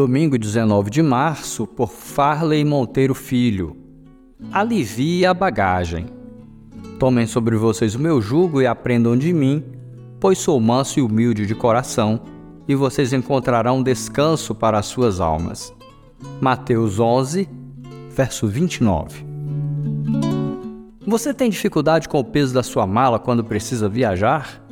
Domingo 19 de março, por Farley Monteiro Filho. Alivie a bagagem. Tomem sobre vocês o meu jugo e aprendam de mim, pois sou manso e humilde de coração, e vocês encontrarão descanso para as suas almas. Mateus 11, verso 29. Você tem dificuldade com o peso da sua mala quando precisa viajar?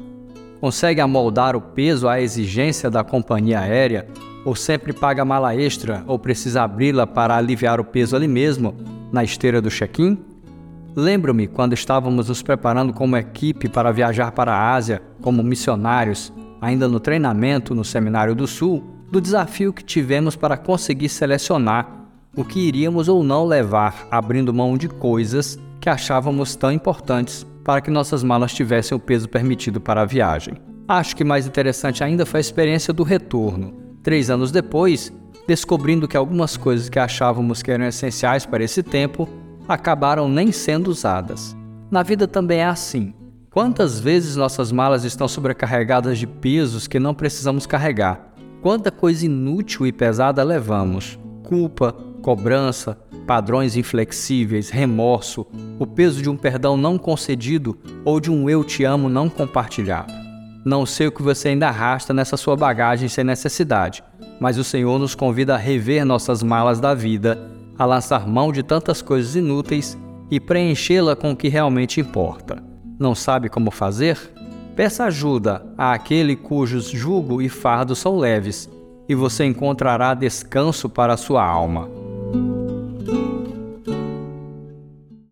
Consegue amoldar o peso à exigência da companhia aérea? Ou sempre paga mala extra? Ou precisa abri-la para aliviar o peso ali mesmo, na esteira do check-in? Lembro-me quando estávamos nos preparando como equipe para viajar para a Ásia como missionários, ainda no treinamento no Seminário do Sul, do desafio que tivemos para conseguir selecionar o que iríamos ou não levar, abrindo mão de coisas que achávamos tão importantes para que nossas malas tivessem o peso permitido para a viagem. Acho que mais interessante ainda foi a experiência do retorno Três anos depois, descobrindo que algumas coisas que achávamos que eram essenciais para esse tempo acabaram nem sendo usadas. Na vida também é assim. Quantas vezes nossas malas estão sobrecarregadas de pesos que não precisamos carregar? Quanta coisa inútil e pesada levamos? Culpa, cobrança, padrões inflexíveis, remorso, o peso de um perdão não concedido ou de um eu te amo não compartilhado. Não sei o que você ainda arrasta nessa sua bagagem sem necessidade, mas o Senhor nos convida a rever nossas malas da vida, a lançar mão de tantas coisas inúteis e preenchê-la com o que realmente importa. Não sabe como fazer? Peça ajuda àquele cujos jugo e fardo são leves, e você encontrará descanso para a sua alma.